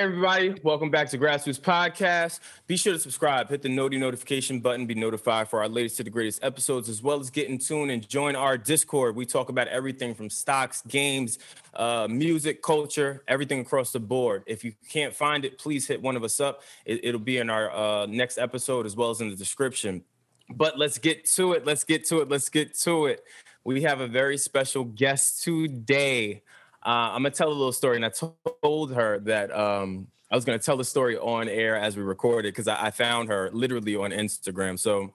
Everybody, welcome back to Grassroots Podcast. Be sure to subscribe, hit the noti notification button, be notified for our latest to the greatest episodes, as well as get in tune and join our Discord. We talk about everything from stocks, games, uh, music, culture, everything across the board. If you can't find it, please hit one of us up. It, will be in our uh, next episode as well as in the description. But let's get to it. Let's get to it. Let's get to it. We have a very special guest today. Uh, I'm gonna tell a little story, and I told her that um, I was gonna tell the story on air as we recorded because I, I, found her literally on Instagram. So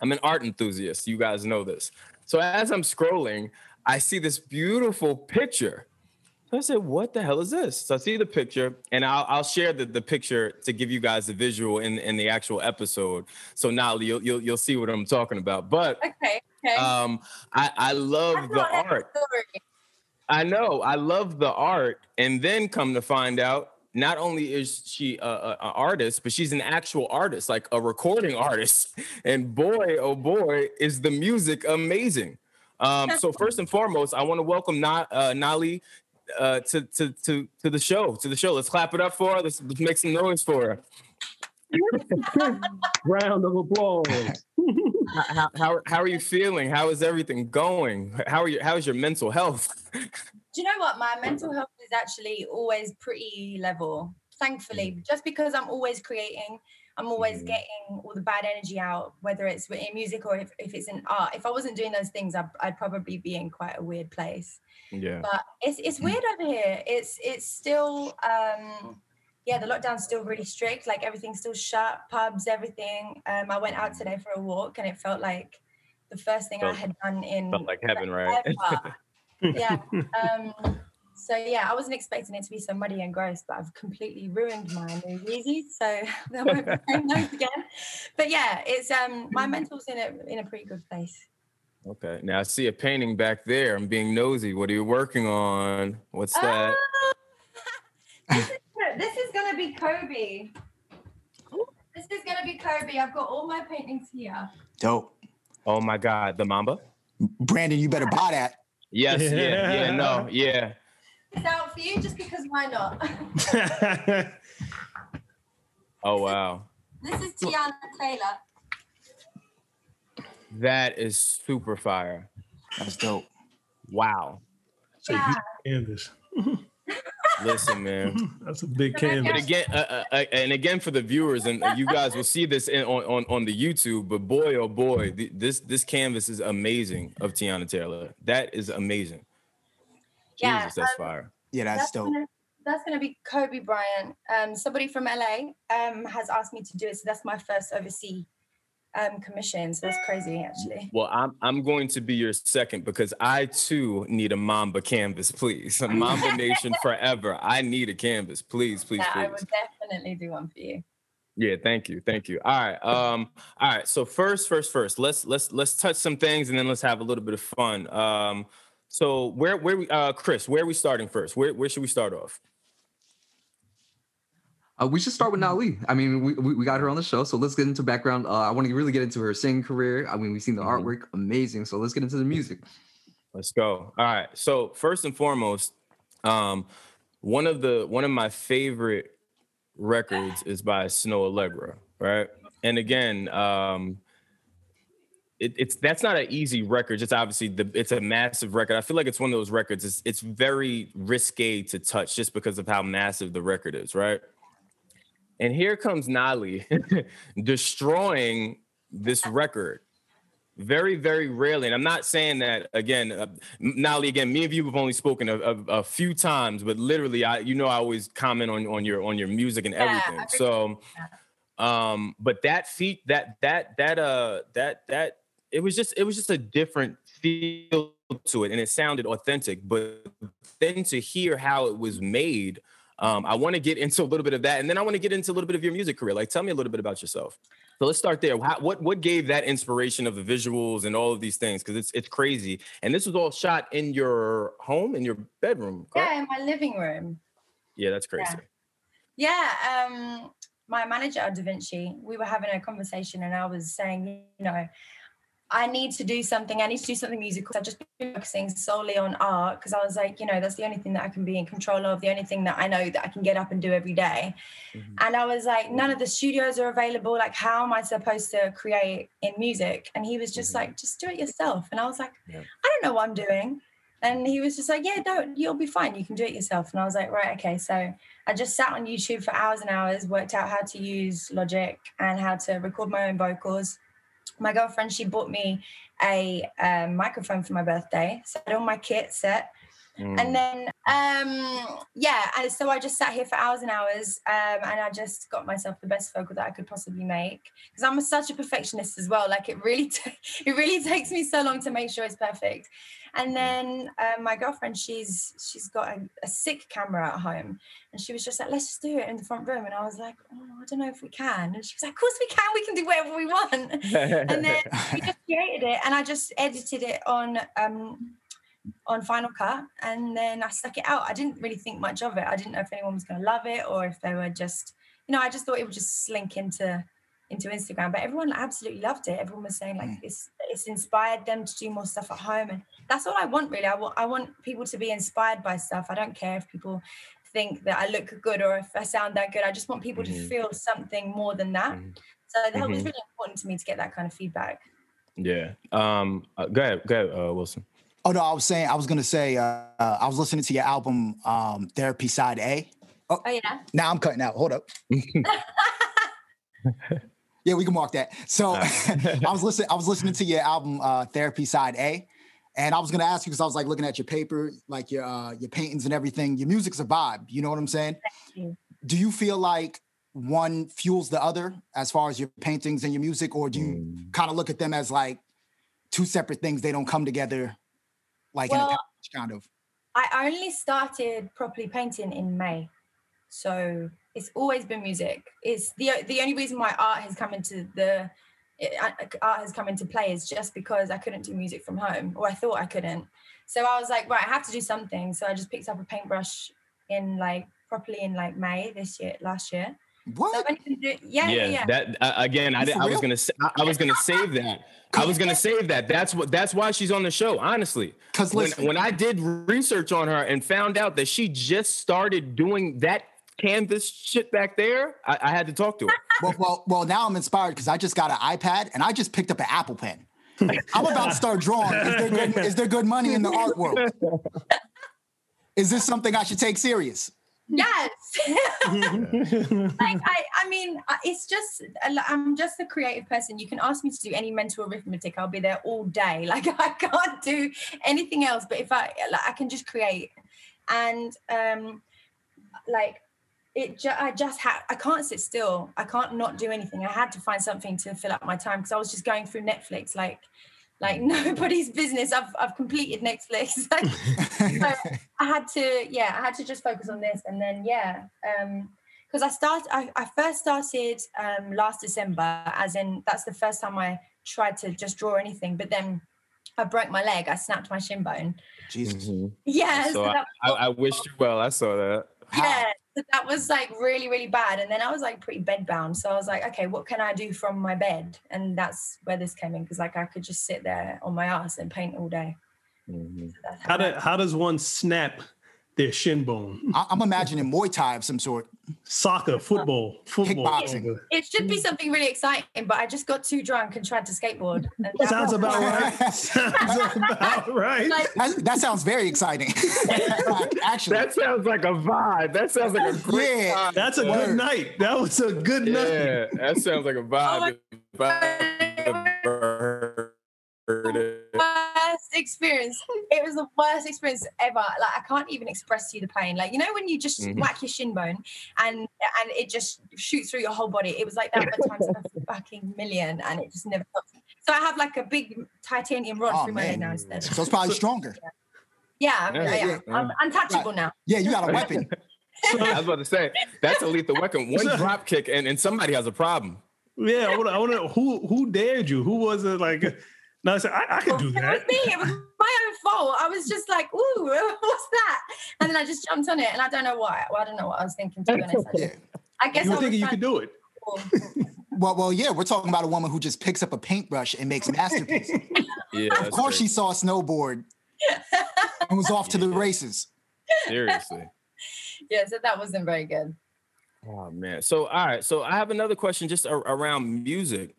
I'm an art enthusiast. You guys know this. So as I'm scrolling, I see this beautiful picture. So I said, "What the hell is this?" So I see the picture, and I'll, I'll share the, the picture to give you guys the visual in, in the actual episode. So now you'll, you'll you'll see what I'm talking about. But okay, okay. Um, I I love the art. Story. I know. I love the art. And then come to find out, not only is she a, a, a, artist, but she's an actual artist, like a recording artist. And boy, oh boy, is the music amazing. Um, so first and foremost, I want to welcome Na- uh, NAHLI uh, to, to to to the show. To the show. Let's clap it up for her. Let's, let's make some noise for her. Round of applause. how, how, how are you feeling? How is everything going? How are you? How is your mental health? Do you know what? My mental health is actually always pretty level. Thankfully, mm. just because I'm always creating, I'm always mm. getting all the bad energy out, whether it's in music or if, if it's in art. If I wasn't doing those things, I'd, I'd probably be in quite a weird place. Yeah. But it's it's mm. weird over here. It's it's still um yeah, the lockdown's still really strict. Like everything's still shut, pubs, everything. Um, I went out today for a walk, and it felt like the first thing felt, I had done in felt like heaven, right? yeah. Um, so yeah, I wasn't expecting it to be so muddy and gross, but I've completely ruined my new Yeezys, so that won't be those again. But yeah, it's um my mental's in a in a pretty good place. Okay. Now I see a painting back there. I'm being nosy. What are you working on? What's that? Uh, this is gonna be Kobe. This is gonna be Kobe. I've got all my paintings here. Dope. Oh my God, the Mamba. Brandon, you better buy that. Yes, yeah, yeah, no, yeah. It's out for you just because why not? oh wow. This is Teyana Taylor. That is super fire. That's dope. Wow. So yeah. canvas. Listen, man, that's a big canvas. And again, uh, uh, uh, and again for the viewers, and you guys will see this in, on, on on the YouTube. But boy, oh boy, this this canvas is amazing of Teyana Taylor. That is amazing. Yeah, Jesus, that's um, fire. Yeah, that's, that's dope. Gonna, that's going to be Kobe Bryant. Um, somebody from LA um, has asked me to do it, so that's my first overseas um, commissions. That's crazy, actually. Well, I'm I'm going to be your second because I too need a Mamba canvas, please. A Mamba Nation forever. I need a canvas, please, please, yeah, please. I would definitely do one for you. Yeah, thank you, thank you. All right, um, all right. So first, first, first, let's let's let's touch some things and then let's have a little bit of fun. Um, so where where we uh Chris, where are we starting first? Where where should we start off? Uh, we should start with NAHLI. I mean, we, we got her on the show, so let's get into background. Uh, I want to really get into her singing career. I mean, we've seen the mm-hmm. artwork, amazing. So let's get into the music. Let's go. All right. So first and foremost, um, one of the one of my favorite records is by Snoh Aalegra, right? And again, um, it, it's that's not an easy record. It's obviously the it's a massive record. I feel like it's one of those records. It's it's very risque to touch just because of how massive the record is, right? And here comes NAHLI destroying this record. Very, very rarely. And I'm not saying that again, uh, NAHLI. Again, me and you have only spoken a, a, a, few times, but literally, I you know I always comment on on your on your music and everything. Yeah, so, Um, but that feat, that that that uh that that it was just it was just a different feel to it, and it sounded authentic. But then to hear how it was made, um, I want to get into a little bit of that, and then I want to get into a little bit of your music career. Like, tell me a little bit about yourself. So let's start there. How, what what gave that inspiration of the visuals and all of these things? Because it's it's crazy, and this was all shot in your home, in your bedroom. correct? Yeah, in my living room. Yeah, that's crazy. Yeah, um, my manager Da Vinci, we were having a conversation, and I was saying, you know, I need to do something. I need to do something musical. I've just been focusing solely on art because I was like, you know, that's the only thing that I can be in control of, the only thing that I know that I can get up and do every day. Mhm. And I was like, none of the studios are available. Like, how am I supposed to create in music? And he was just Mhm. like, just do it yourself. And I was like, Yeah. I don't know what I'm doing. And he was just like, yeah, no, you'll be fine. You can do it yourself. And I was like, right, okay. So I just sat on YouTube for hours and hours, worked out how to use Logic and how to record my own vocals. My girlfriend, she bought me a um, microphone for my birthday. So I had all my kit set. Mm. And then, um, yeah, and so I just sat here for hours and hours, um, and I just got myself the best vocal that I could possibly make. Because I'm such a perfectionist as well. Like it really, ta- it really takes me so long to make sure it's perfect. And then um, my girlfriend, she's she's got a, a sick camera at home, and she was just like, "Let's just do it in the front room." And I was like, "Oh, I don't know if we can." And she was like, "Of course we can. We can do whatever we want." and then we just created it and I just edited it on um on Final Cut and then I stuck it out. I didn't really think much of it. I didn't know if anyone was gonna love it or if they were just, you know, I just thought it would just slink into into Instagram. But everyone absolutely loved it. Everyone was saying like Mm. it's it's inspired them to do more stuff at home. And that's all I want really. I want I want people to be inspired by stuff. I don't care if people think that I look good or if I sound that good. I just want people Mhm. to feel something more than that. Mhm. So that was Mhm. really important to me to get that kind of feedback. yeah. Um. uh, go ahead. Go ahead, uh, Wilson. Oh no, I was saying I was gonna say uh, uh, I was listening to your album um, Therapy Side A. Oh yeah. Now I'm cutting out. Hold up. yeah, we can mark that. So I was listening. I was listening to your album uh, Therapy Side A, and I was gonna ask you because I was like looking at your paper, like your uh, your paintings and everything. Your music's a vibe. You know what I'm saying? you. Do you feel like one fuels the other as far as your paintings and your music, or do you Mm. kind of look at them as like two separate things? They don't come together, like in a package, kind of. I only started properly painting in May. So it's always been music. It's the the only reason why art has come into the it- uh, art has come into play is just because I couldn't do music from home, or I thought I couldn't. So I was like, right, I have to do something. So I just picked up a paintbrush in like properly in like May this year, last year. What? I've only been doing, yeah, yeah, yeah. That uh, again, I, did, I was gonna sa- I, I was gonna save that. I was gonna save that. That's what. That's why she's on the show. Honestly, Because when, when I did research on her and found out that she just started doing that canvas shit back there, I, I had to talk to her. well, well, well, now I'm inspired because I just got an iPad and I just picked up an Apple Pen. I'm about to start drawing. Is there good, is there good money in the art world? Is this something I should take serious? Yes. like I, I mean, it's just I'm just a creative person. You can ask me to do any mental arithmetic, I'll be there all day. Like I can't do anything else. But if I, like, I can just create, and um, like it, ju- I just had, I can't sit still. I can't not do anything. I had to find something to fill up my time because I was just going through Netflix, like. Like nobody's business. I've I've completed Netflix. Like, so I had to, yeah, I had to just focus on this, and then yeah, um, because I started, I, I first started um last December, as in that's the first time I tried to just draw anything, but then I broke my leg. I snapped my shin bone. Jesus. Yeah, So so that, I, I wished you well. I saw that. How? yeah, so that was like really really bad, and then I was like pretty bed bound. So I was like, okay, what can I do from my bed? And that's where this came in because like I could just sit there on my ass and paint all day. Mhm. So How, do, how does one snap their shin bone? I- I'm imagining Muay Thai of some sort. Soccer, football, football. Kickboxing. It should be something really exciting, but I just got too drunk and tried to skateboard. that Sounds about right. Sounds about right. Like, That, that sounds very exciting. Actually, That sounds like a vibe. That sounds like a great Yeah. vibe. That's a Word. good night. That was a good night. Yeah, that sounds like a vibe. Oh If experience. It was the worst experience ever. Like I can't even express to you the pain. Like you know when you just Mhm. whack your shin bone and and it just shoots through your whole body. It was like that but times a fucking million, and it just never stops. So I have like a big titanium rod Oh, through my head now instead. So it's probably stronger. Yeah, I'm- Yeah, yeah, yeah. I'm untouchable now. Yeah, you got a weapon. I was about to say that's a lethal weapon. One drop kick and, and somebody has a problem. Yeah, I want. I want to. Who who dared you? Who was it? Like, no, I said I, I could do that. It was me. It was my own fault. I was just like, "Ooh, what's that?" And then I just jumped on it, and I don't know why. Well, I don't know what I was thinking. To be honest, I, just- I guess You I were was thinking you could do it. Well, well, yeah, we're talking about a woman who just picks up a paintbrush and makes masterpieces. Yeah, of course, she saw a snowboard and was off to the races. seriously. Yeah, so that wasn't very good. Oh man. So all right. So I have another question just ar- around music.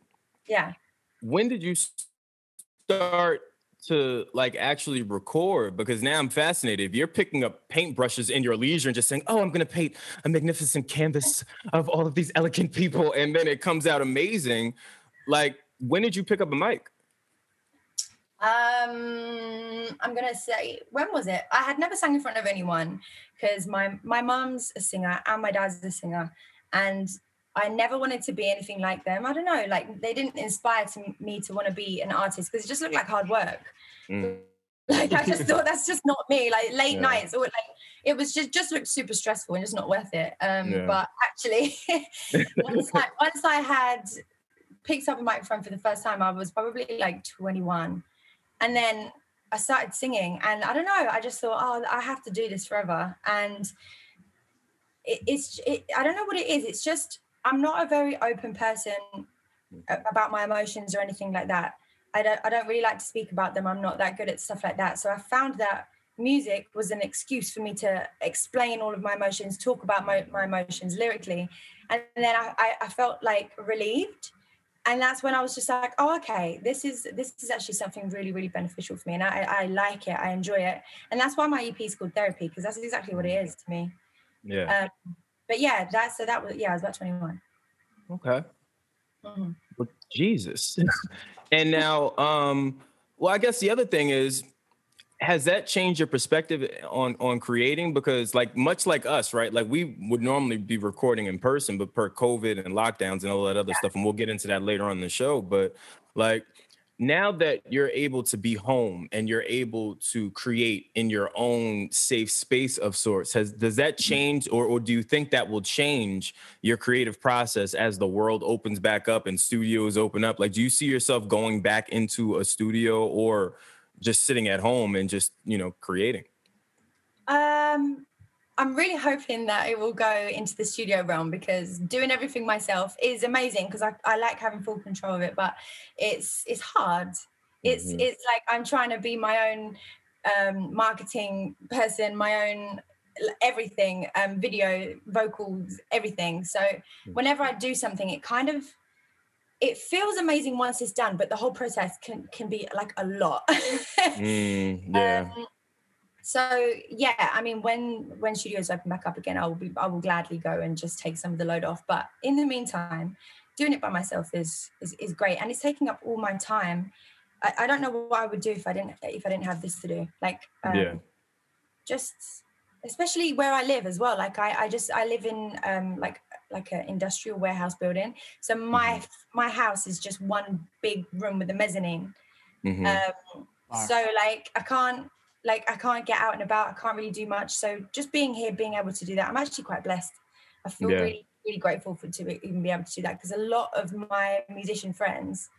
Yeah. When did you start to like actually record? Because now I'm fascinated. If you're picking up paintbrushes in your leisure and just saying, "Oh, I'm going to paint a magnificent canvas of all of these elegant people," and then it comes out amazing, like when did you pick up a mic? Um, I'm gonna say when was it? I had never sang in front of anyone because my my mom's a singer and my dad's a singer, and I never wanted to be anything like them. I don't know, like they didn't inspire to me to want to be an artist because it just looked like hard work. Mm. Like I just thought that's just not me. Like late Yeah. nights or like it was just just looked super stressful and just not worth it. Um, Yeah. but actually, once I once I had picked up a microphone for the first time, I was probably like 21. And then I started singing, and I don't know, I just thought, oh, I have to do this forever. And it, it's, it, I don't know what it is. It's just, I'm not a very open person about my emotions or anything like that. I don't, I don't really like to speak about them. I'm not that good at stuff like that. So I found that music was an excuse for me to explain all of my emotions, talk about my, my emotions lyrically. And then I, I, I felt like relieved and that's when I was just like, oh, okay, this is this is actually something really, really beneficial for me, and I, I like it, I enjoy it, and that's why my EP is called Therapy because that's exactly what it is to me. Yeah. Um, but yeah, that's so that was yeah, I was about twenty one. Okay. Mhm. Well, Jesus. and now, um, well, I guess the other thing is, has that changed your perspective on on creating? Because like much like us, right? Like we would normally be recording in person, but per COVID and lockdowns and all that other stuff, and we'll get into that later on in the show. But like now that you're able to be home and you're able to create in your own safe space of sorts, has does that change or, or do you think that will change your creative process as the world opens back up and studios open up? Like, do you see yourself going back into a studio or just sitting at home and just, you know, creating? Um, I'm really hoping that it will go into the studio realm because doing everything myself is amazing because I, I like having full control of it, but it's it's hard. It's Mhm. it's like I'm trying to be my own um, marketing person, my own everything, um, video, vocals, everything. So whenever I do something, it kind of it feels amazing once it's done, but the whole process can can be like a lot. Mm, yeah. Um, so yeah, I mean, when when studios open back up again, I will be I will gladly go and just take some of the load off. But in the meantime, doing it by myself is is, is great, and it's taking up all my time. I, I don't know what I would do if I didn't if I didn't have this to do. Like, um, Yeah. just especially where I live as well. Like I I just I live in um like like an industrial warehouse building. So my my house is just one big room with a mezzanine. Mhm. Um, Wow. so like I can't like I can't get out and about. I can't really do much. So just being here, being able to do that, I'm actually quite blessed. I feel Yeah. really really grateful for to even be able to do that because a lot of my musician friends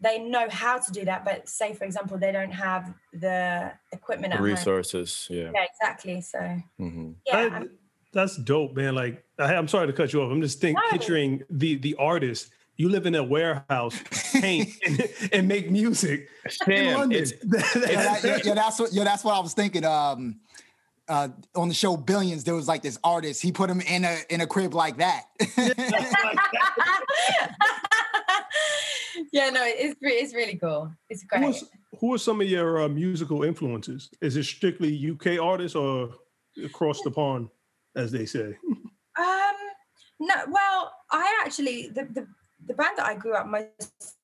they know how to do that, but say for example they don't have the equipment at home. Resources. Yeah. Yeah, exactly. So hmm yeah, That- I'm- that's dope, man. Like, I, I'm sorry to cut you off. I'm just think, No. picturing the the artist. You live in a warehouse, paint, and, and make music in London. it's Yeah, that- yeah, yeah, that's what. Yeah, that's what I was thinking. Um, uh, on the show Billions, there was like this artist. He put him in a in a crib like that. yeah, no, it's it's really cool. It's who, great. is, who are some of your uh, musical influences? Is it strictly UK artists or across the pond, as they say? Um, no, well, I actually the the, the band that I grew up most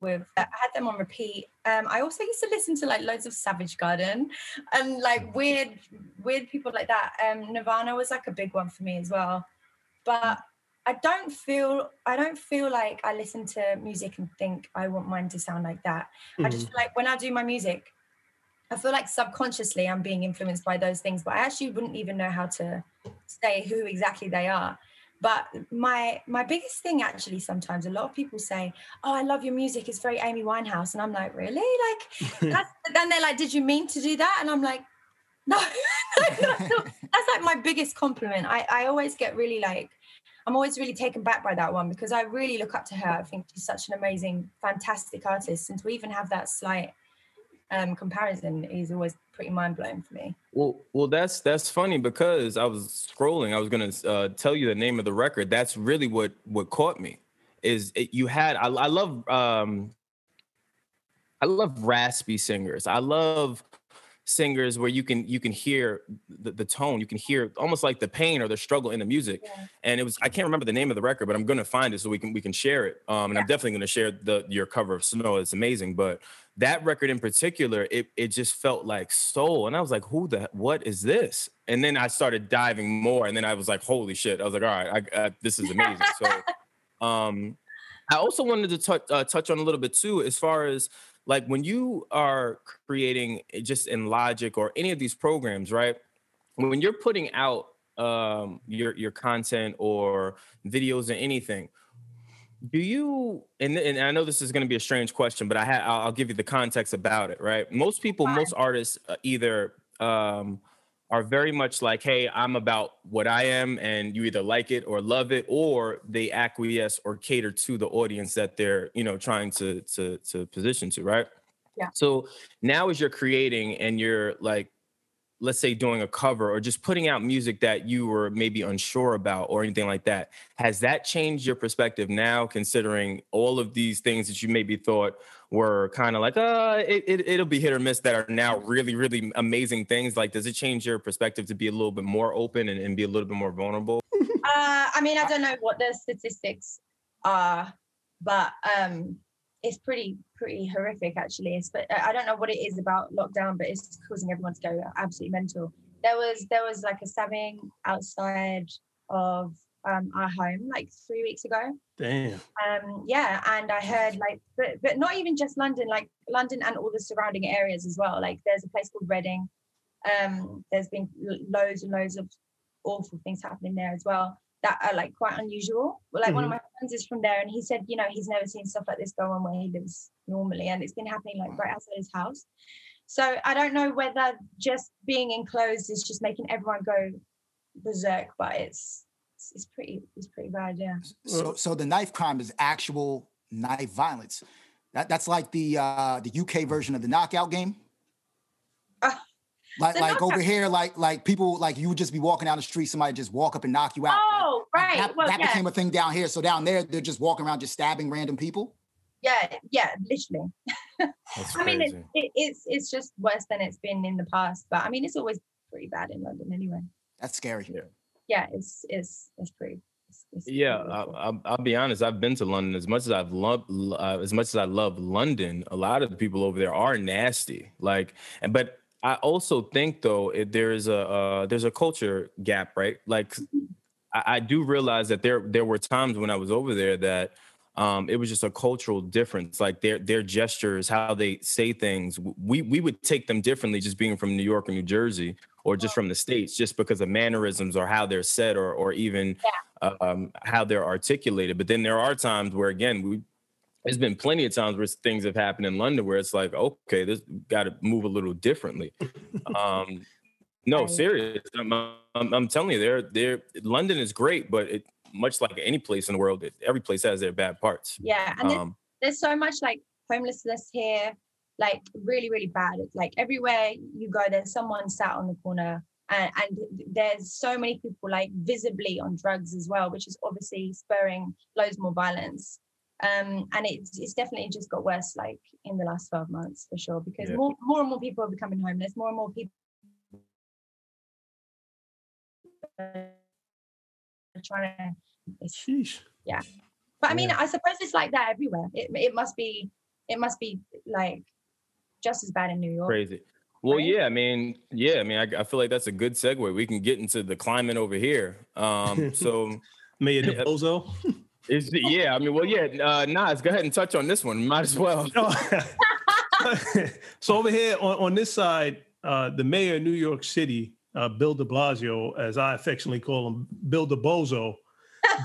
with. I had them on repeat. Um, I also used to listen to like loads of Savage Garden and like weird, weird people like that. Um, Nirvana was like a big one for me as well. But I don't feel I don't feel like I listen to music and think I want mine to sound like that. Mm-hmm. I just feel like when I do my music, I feel like subconsciously I'm being influenced by those things, but I actually wouldn't even know how to say who exactly they are. But my my biggest thing actually sometimes a lot of people say, "Oh, I love your music. It's very Amy Winehouse," and I'm like, "Really?" Like, then they're like, "Did you mean to do that?" And I'm like, "No, that's like my biggest compliment." I I always get really like, I'm always really taken back by that one because I really look up to her. I think she's such an amazing, fantastic artist, and to even have that slight um, comparison is always pretty mind blowing for me. Well, well, that's that's funny because I was scrolling. I was gonna uh, tell you the name of the record. That's really what what caught me. Is it, you had I, I love um, I love raspy singers. I love singers where you can you can hear the, the tone you can hear almost like the pain or the struggle in the music. Yeah. and it was i can't remember the name of the record but i'm gonna find it so we can we can share it. Um and yeah. i'm definitely gonna share the your cover of Snoh it's amazing. But that record in particular it it just felt like soul. And i was like who the what is this? And then i started diving more and then i was like holy shit. I was like all right I, this is amazing. So um i also wanted to touch uh, touch on a little bit too as far as like when you are creating eh, just in logic or any of these programs right when you're putting out um, your your content or videos or anything do you and, and i know this is going to be a strange question but i ha- I'll, give you the context about it right? Most people most artists uh, either um, are very much like, hey, I'm about what I am, and you either like it or love it, or they acquiesce or cater to the audience that they're, you know, trying to to to position to, right? Yeah. So now as you're creating and you're like let's say doing a cover or just putting out music that you were maybe unsure about or anything like that has that changed your perspective now considering all of these things that you maybe thought were kind of like uh it, it, will be hit or miss that are now really really amazing things? Like does it change your perspective to be a little bit more open and, and be a little bit more vulnerable? Uh i mean i don't know what the statistics are but um it's pretty pretty horrific actually. It's, but I don't know what it is about lockdown, but it's causing everyone to go absolutely mental. There was there was like a stabbing outside of um, our home like three weeks ago. Damn. Um, yeah, and I heard like, but but not even just London, like London and all the surrounding areas as well. Like there's a place called Reading. Um, there's been loads and loads of awful things happening there as well that are like quite unusual. Well, like mm-hmm. one of mm-hmm. my friends is from there, and he said, you know, he's never seen stuff like this go on where he lives normally, and it's been happening like right outside his house. So I don't know whether just being enclosed is just making everyone go berserk, but it's it's pretty it's pretty bad, yeah. So so the knife crime is actual knife violence. That that's like the uh the UK version of the knockout game. Uh, like like over here, like like people like you would just be walking down the street, somebody just walk up and knock you out. Oh, like, right. That, well, that yeah. became a thing down here. So down there, they're just walking around, just stabbing random people. Yeah, yeah, literally. I mean, it, it, it's it's just worse than it's been in the past, but I mean, it's always pretty bad in London anyway. That's scary. Yeah, yeah, it's it's it's pretty. yeah, I, will be honest. I've been to London as much as I've loved, uh, as much as I love London. A lot of the people over there are nasty. Like, and but I also think though it, there is a uh, there's a culture gap, right? Like I, I, do realize that there there were times when I was over there that um, it was just a cultural difference. Like their their gestures, how they say things, we we would take them differently just being from New York or New Jersey or just from the states, just because of mannerisms or how they're said or or even yeah. um, how they're articulated. But then there are times where again we there's been plenty of times where things have happened in London where it's like, okay, this got to move a little differently. um, no, serious. I'm, I'm, I'm, telling you, there, there. London is great, but it, much like any place in the world, it, every place has their bad parts. Yeah, and um, there's, there's so much like homelessness here, like really, really bad. Like everywhere you go, there's someone sat on the corner and, and, there's so many people like visibly on drugs as well, which is obviously spurring loads more violence um, and it's, it's definitely just got worse like in the last 12 months for sure because yeah. more, more and more people are becoming homeless more and more people are trying to Sheesh. yeah but i mean yeah. i suppose it's like that everywhere it, it must be it must be like just as bad in New York. Crazy. Well, Right? yeah, I mean, yeah, I mean, I, I feel like that's a good segue. We can get into the climate over here. Um, so Mayor Yeah. DeBozo. Is it- yeah, I mean, well, yeah, uh, Nas, go ahead and touch on this one. Might as well. so over here on, on this side, uh, the mayor of New York City, uh, Bill de Blasio, as I affectionately call him, Bill de Bozo.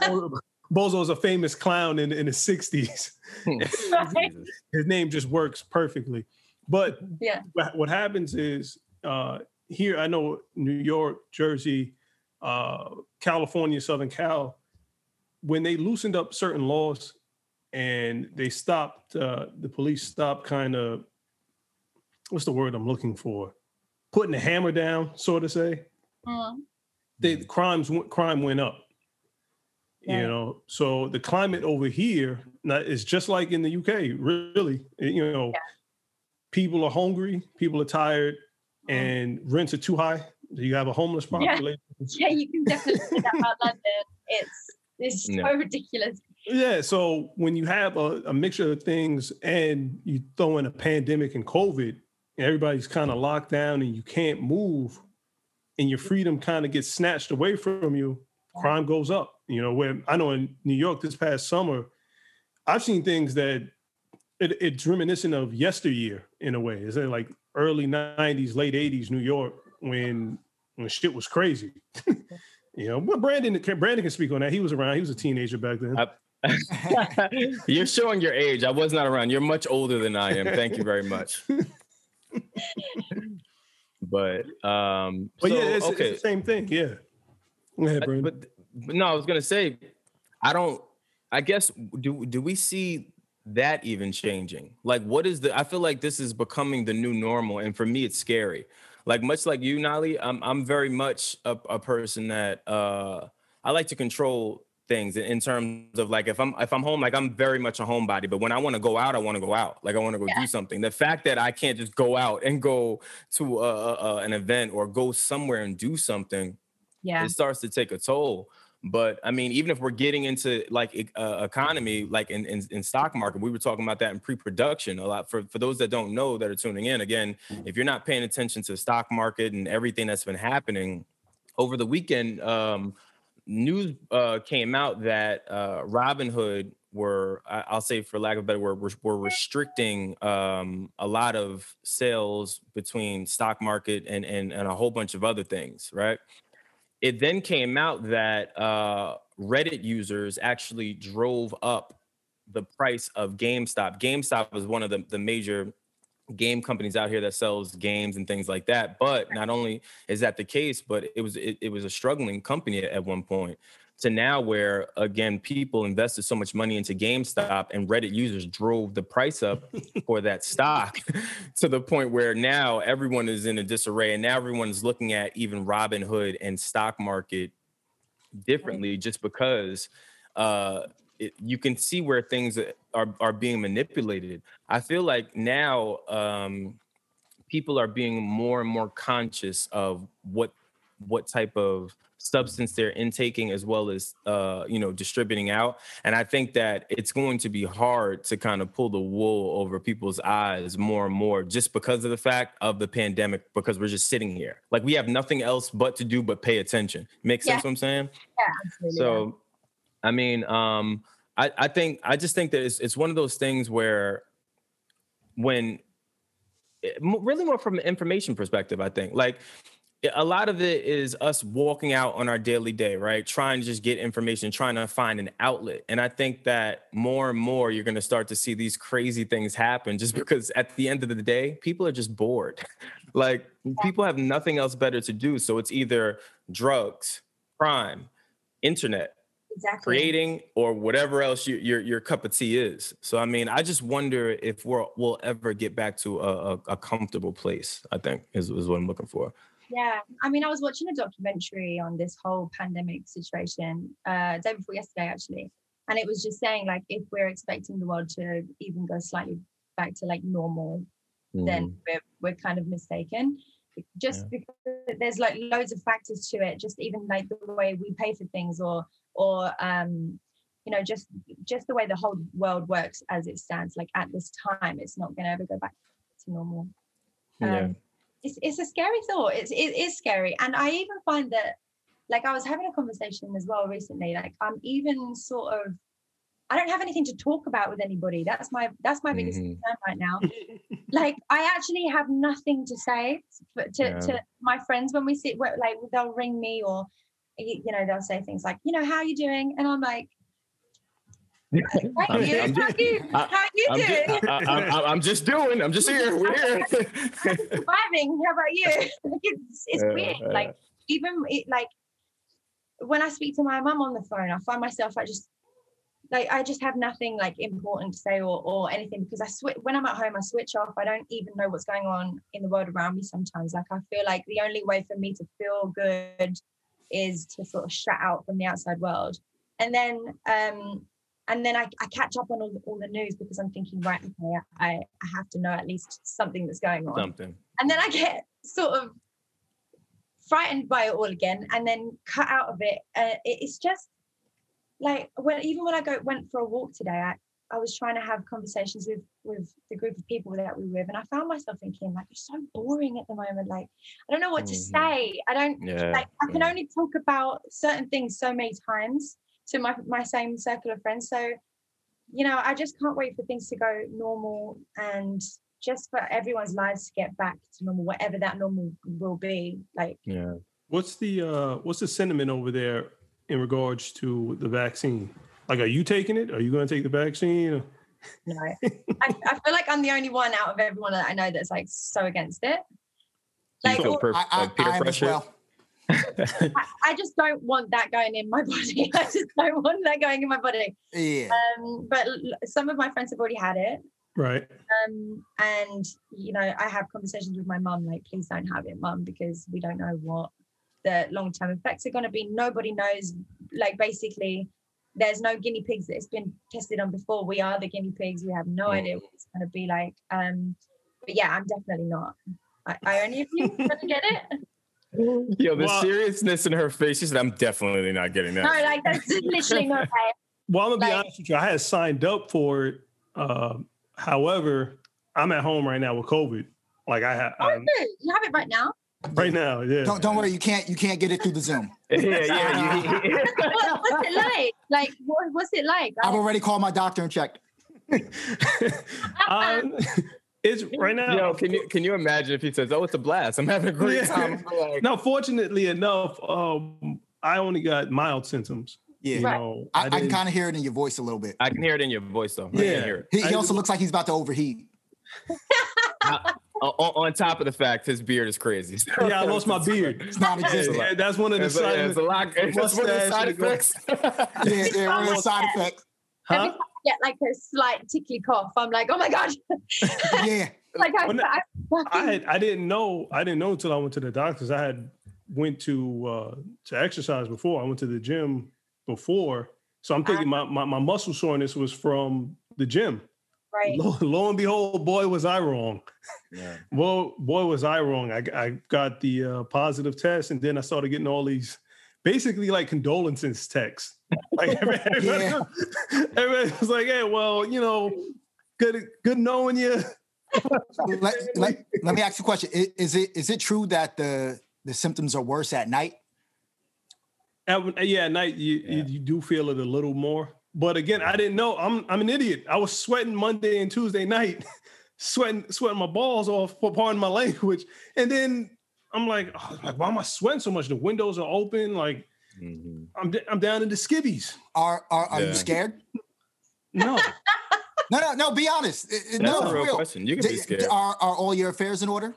Bozo is a famous clown in, in the 60s. Right? His name just works perfectly. But Yeah. what what happens is uh, here, I know New York, Jersey, uh, California, Southern Cal, when they loosened up certain laws and they stopped, uh, the police stopped kind of, what's the word I'm looking for? Putting the hammer down, so to say. Mm. They crimes crime went up. You know, so the climate over here now, is just like in the UK. Really, you know, Yeah. people are hungry, people are tired, Mm. and rents are too high. Do you have a homeless population. Yeah, you can definitely say that about London. It's it's so Yeah. ridiculous. Yeah. So when you have a, a mixture of things and you throw in a pandemic and COVID, and everybody's kind of locked down and you can't move, and your freedom kind of gets snatched away from you, crime goes up. You know, where I know in New York this past summer, I've seen things that it, it's reminiscent of yesteryear in a way. Is it like early '90s, late '80s New York when when shit was crazy? you know, but Brandon Brandon can speak on that. He was around. He was a teenager back then. I- You're showing your age. I was not around. You're much older than I am. Thank you very much. but um, But so, yeah, it's, okay. it's the same thing. Yeah. Go ahead, but, but no, I was gonna say, I don't. I guess do do we see that even changing? Like, what is the? I feel like this is becoming the new normal, and for me, it's scary. Like much like you, NAHLI, I'm I'm very much a, a person that uh I like to control things in, in terms of like if I'm if I'm home, like I'm very much a homebody. But when I want to go out, I want to go out. Like I want to go Yeah. do something. The fact that I can't just go out and go to a, a- an event or go somewhere and do something Yeah. it starts to take a toll. But I mean, even if we're getting into like uh, economy, like in, in in stock market, we were talking about that in pre-production a lot. For for those that don't know that are tuning in, again, if you're not paying attention to the stock market and everything that's been happening over the weekend, um, news uh, came out that uh, Robinhood were, I- I'll say for lack of a better word, were, were restricting um, a lot of sales between stock market and, and and a whole bunch of other things, right? It then came out that uh, Reddit users actually drove up the price of GameStop. GameStop is one of the, the major game companies out here that sells games and things like that. But not only is that the case, but it was it, it was a struggling company at one point to now where again people invested so much money into GameStop and Reddit users drove the price up for that stock to the point where now everyone is in a disarray and now everyone's looking at even Robinhood and stock market differently just because uh it, you can see where things are are being manipulated. I feel like now um people are being more and more conscious of what what type of substance they're intaking as well as uh you know distributing out and i think that it's going to be hard to kind of pull the wool over people's eyes more and more just because of the fact of the pandemic because we're just sitting here like we have nothing else but to do but pay attention makes Yeah. sense what i'm saying Absolutely. so, I mean, um, I, I think I just think that it's it's one of those things where when really more from an information perspective, I think like a lot of it is us walking out on our daily day, right? Trying to just get information, trying to find an outlet. And I think that more and more you're going to start to see these crazy things happen just because at the end of the day, people are just bored. like people have nothing else better to do. So it's either drugs, crime, internet, exactly. creating or whatever else you, your your cup of tea is. So I mean, I just wonder if we're we'll ever get back to a, a, a comfortable place. I think is, is what I'm looking for. Yeah, I mean, I was watching a documentary on this whole pandemic situation uh, day before yesterday, actually, and it was just saying like if we're expecting the world to even go slightly back to like normal, then we're we're kind of mistaken. Just because there's like loads of factors to it, just even like the way we pay for things or or um you know, just just the way the whole world works as it stands, like at this time, it's not going to ever go back to normal. Um, Yeah. It's it's a scary thought. It's it is scary, and I even find that, like, I was having a conversation as well recently. Like, I'm even sort of, I don't have anything to talk about with anybody. That's my that's my biggest Mhm. concern right now. like, I actually have nothing to say to to, Yeah. to my friends when we sit. Like, they'll ring me or, you you know, they'll say things like, you know, how are you doing? And I'm like. Thank I'm- you. I'm how just- you? I- How you I'm just, I, I, I'm just doing. I'm just here. We're here. surviving. How about you? It's it's Yeah, weird. yeah. Like even it, like when I speak to my mum on the phone, I find myself I just like I just have nothing like important to say or or anything because I switch when I'm at home. I switch off. I don't even know what's going on in the world around me. Sometimes, like I feel like the only way for me to feel good is to sort of shut out from the outside world, and then um and then I, I catch up on all the, all the news because I'm thinking, right, okay, I, I have to know at least something that's going on Something. and then I get sort of frightened by it all again, and then cut out of it. Uh, it- it's just like when even when I go went for a walk today, I, I was trying to have conversations with with the group of people that we were with, and I found myself thinking like it's so boring at the moment. Like I don't know what to Mhm. say. I don't Yeah. like I can yeah. only talk about certain things so many times to my my same circle of friends. So, you know, I just can't wait for things to go normal and just for everyone's lives to get back to normal, whatever that normal will be. Like, Yeah. What's the uh what's the sentiment over there in regards to the vaccine? Like, are you taking it? Are you going to take the vaccine? you know, I, I feel like I'm the only one out of everyone that I know that's like so against it. Do you Like, feel all- per- I, I, like peer I am as pressure? well. I, I just don't want that going in my body. I just don't want that going in my body. Yeah. Um, but some of my friends have already had it. Right. um and you know i have conversations with my mum like please don't have it mum because we don't know what the long-term effects are going to be nobody knows like basically there's no guinea pigs that it's been tested on before we are the guinea pigs we have no Mm. idea what it's going to be like um but yeah i'm definitely not I, I only of you going to get it Yo, the Well- seriousness in her face. She said, "I'm definitely not getting that." no like that's literally not okay Well, I'm gonna be honest with you. I had signed up for it. Uh, however, I'm at home right now with COVID. Like I have oh, you have it right now right now. Yeah. Don't don't worry, you can't you can't get it through the Zoom. yeah, yeah. You, what, what's it like like what, what's it like I've already called my doctor and checked. um, it's right now. yo, can you can you imagine if he says, "Oh, it's a blast. I'm having a great Yeah. time." I'm like, Now, fortunately enough, um, I only got mild symptoms. Yeah. You Right. know, I, I can kind of hear it in your voice a little bit. I can hear it in your voice, though. I can Yeah. hear it. He, he I- also looks like he's about to overheat. O- on, on top of the fact, his beard is crazy. Yeah, I lost my beard. It's not Yeah, existent. Yeah, Yeah, that's one of the It's, a, yeah, it's a side. lot. It's one of the side and the effects. yeah, one of the side effects. Every time I get like a slight tickly cough, I'm like, oh my god. Yeah. like I, When I, I had I didn't know I didn't know until I went to the doctors. I had went to uh to exercise before. I went to the gym before. So I'm thinking my, my, my muscle soreness was from the gym. right. Lo, lo and behold, boy was I wrong. Yeah. Well, boy was I wrong. I, I got the uh, positive test, and then I started getting all these basically like condolences texts. Like everybody, Yeah. everybody was like, "Hey, well, you know, good good knowing you." Let, let, let me ask you a question. Is it is it true that the the symptoms are worse at night? At, yeah, at night you, Yeah. you you do feel it a little more. But again, I didn't know. I'm I'm an idiot. I was sweating Monday and Tuesday night, sweating sweating my balls off. For pardon my language. And then I'm like, oh, like, why am I sweating so much? The windows are open. Like Mhm. I'm d- I'm down in the skivvies. Are are, are Yeah. you scared? No, No, no, no. Be honest. I- I- That's no, a real real. question. You can be D- scared. Are are all your affairs in order?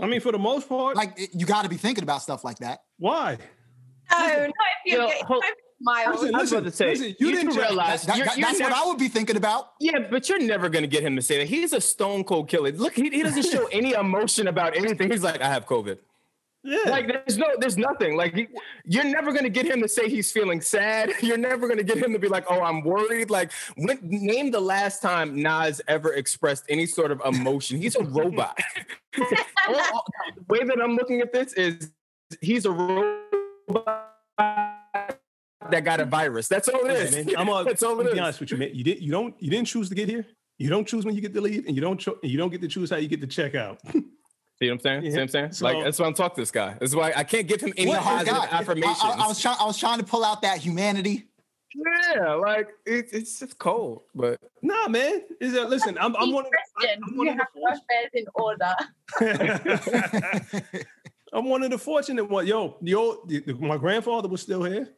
I mean for the most part. Like you got to be thinking about stuff like that. why? No, not if you're Yo, getting hold- miles. Listen, I was about to say, listen, you you, didn't realize That- you're, that- you're that's never, what I would be thinking about. Yeah, but you're never gonna get him to say that. He's a stone cold killer. Look, he, he doesn't show any emotion about anything. He's like, I have COVID. Yeah. Like there's no, there's nothing. Like he, you're never gonna get him to say he's feeling sad. You're never gonna get him to be like, oh, I'm worried. Like, when, name the last time Nas ever expressed any sort of emotion. He's a robot. All- all- the way that I'm looking at this is he's a robot that got a virus. That's all it is. Man, I'm all, That's all I'm be honest with you, man. You didn't you don't you didn't choose to get here. You don't choose when you get to leave, and you don't cho- you don't get to choose how you get to check out. See what I'm saying? See what I'm saying? So- like that's why I'm talking to this guy. That's why I can't give him any positive God. I- affirmations. I, I was trying. I was trying to pull out that humanity. yeah, like it, it's just cold, but nah, man. Is that uh, listen? I'm I'm one of Christian, I'm you one of have the your affairs in order. fortunate. I'm one of the fortunate ones. Yo, yo, the- the- my grandfather was still here.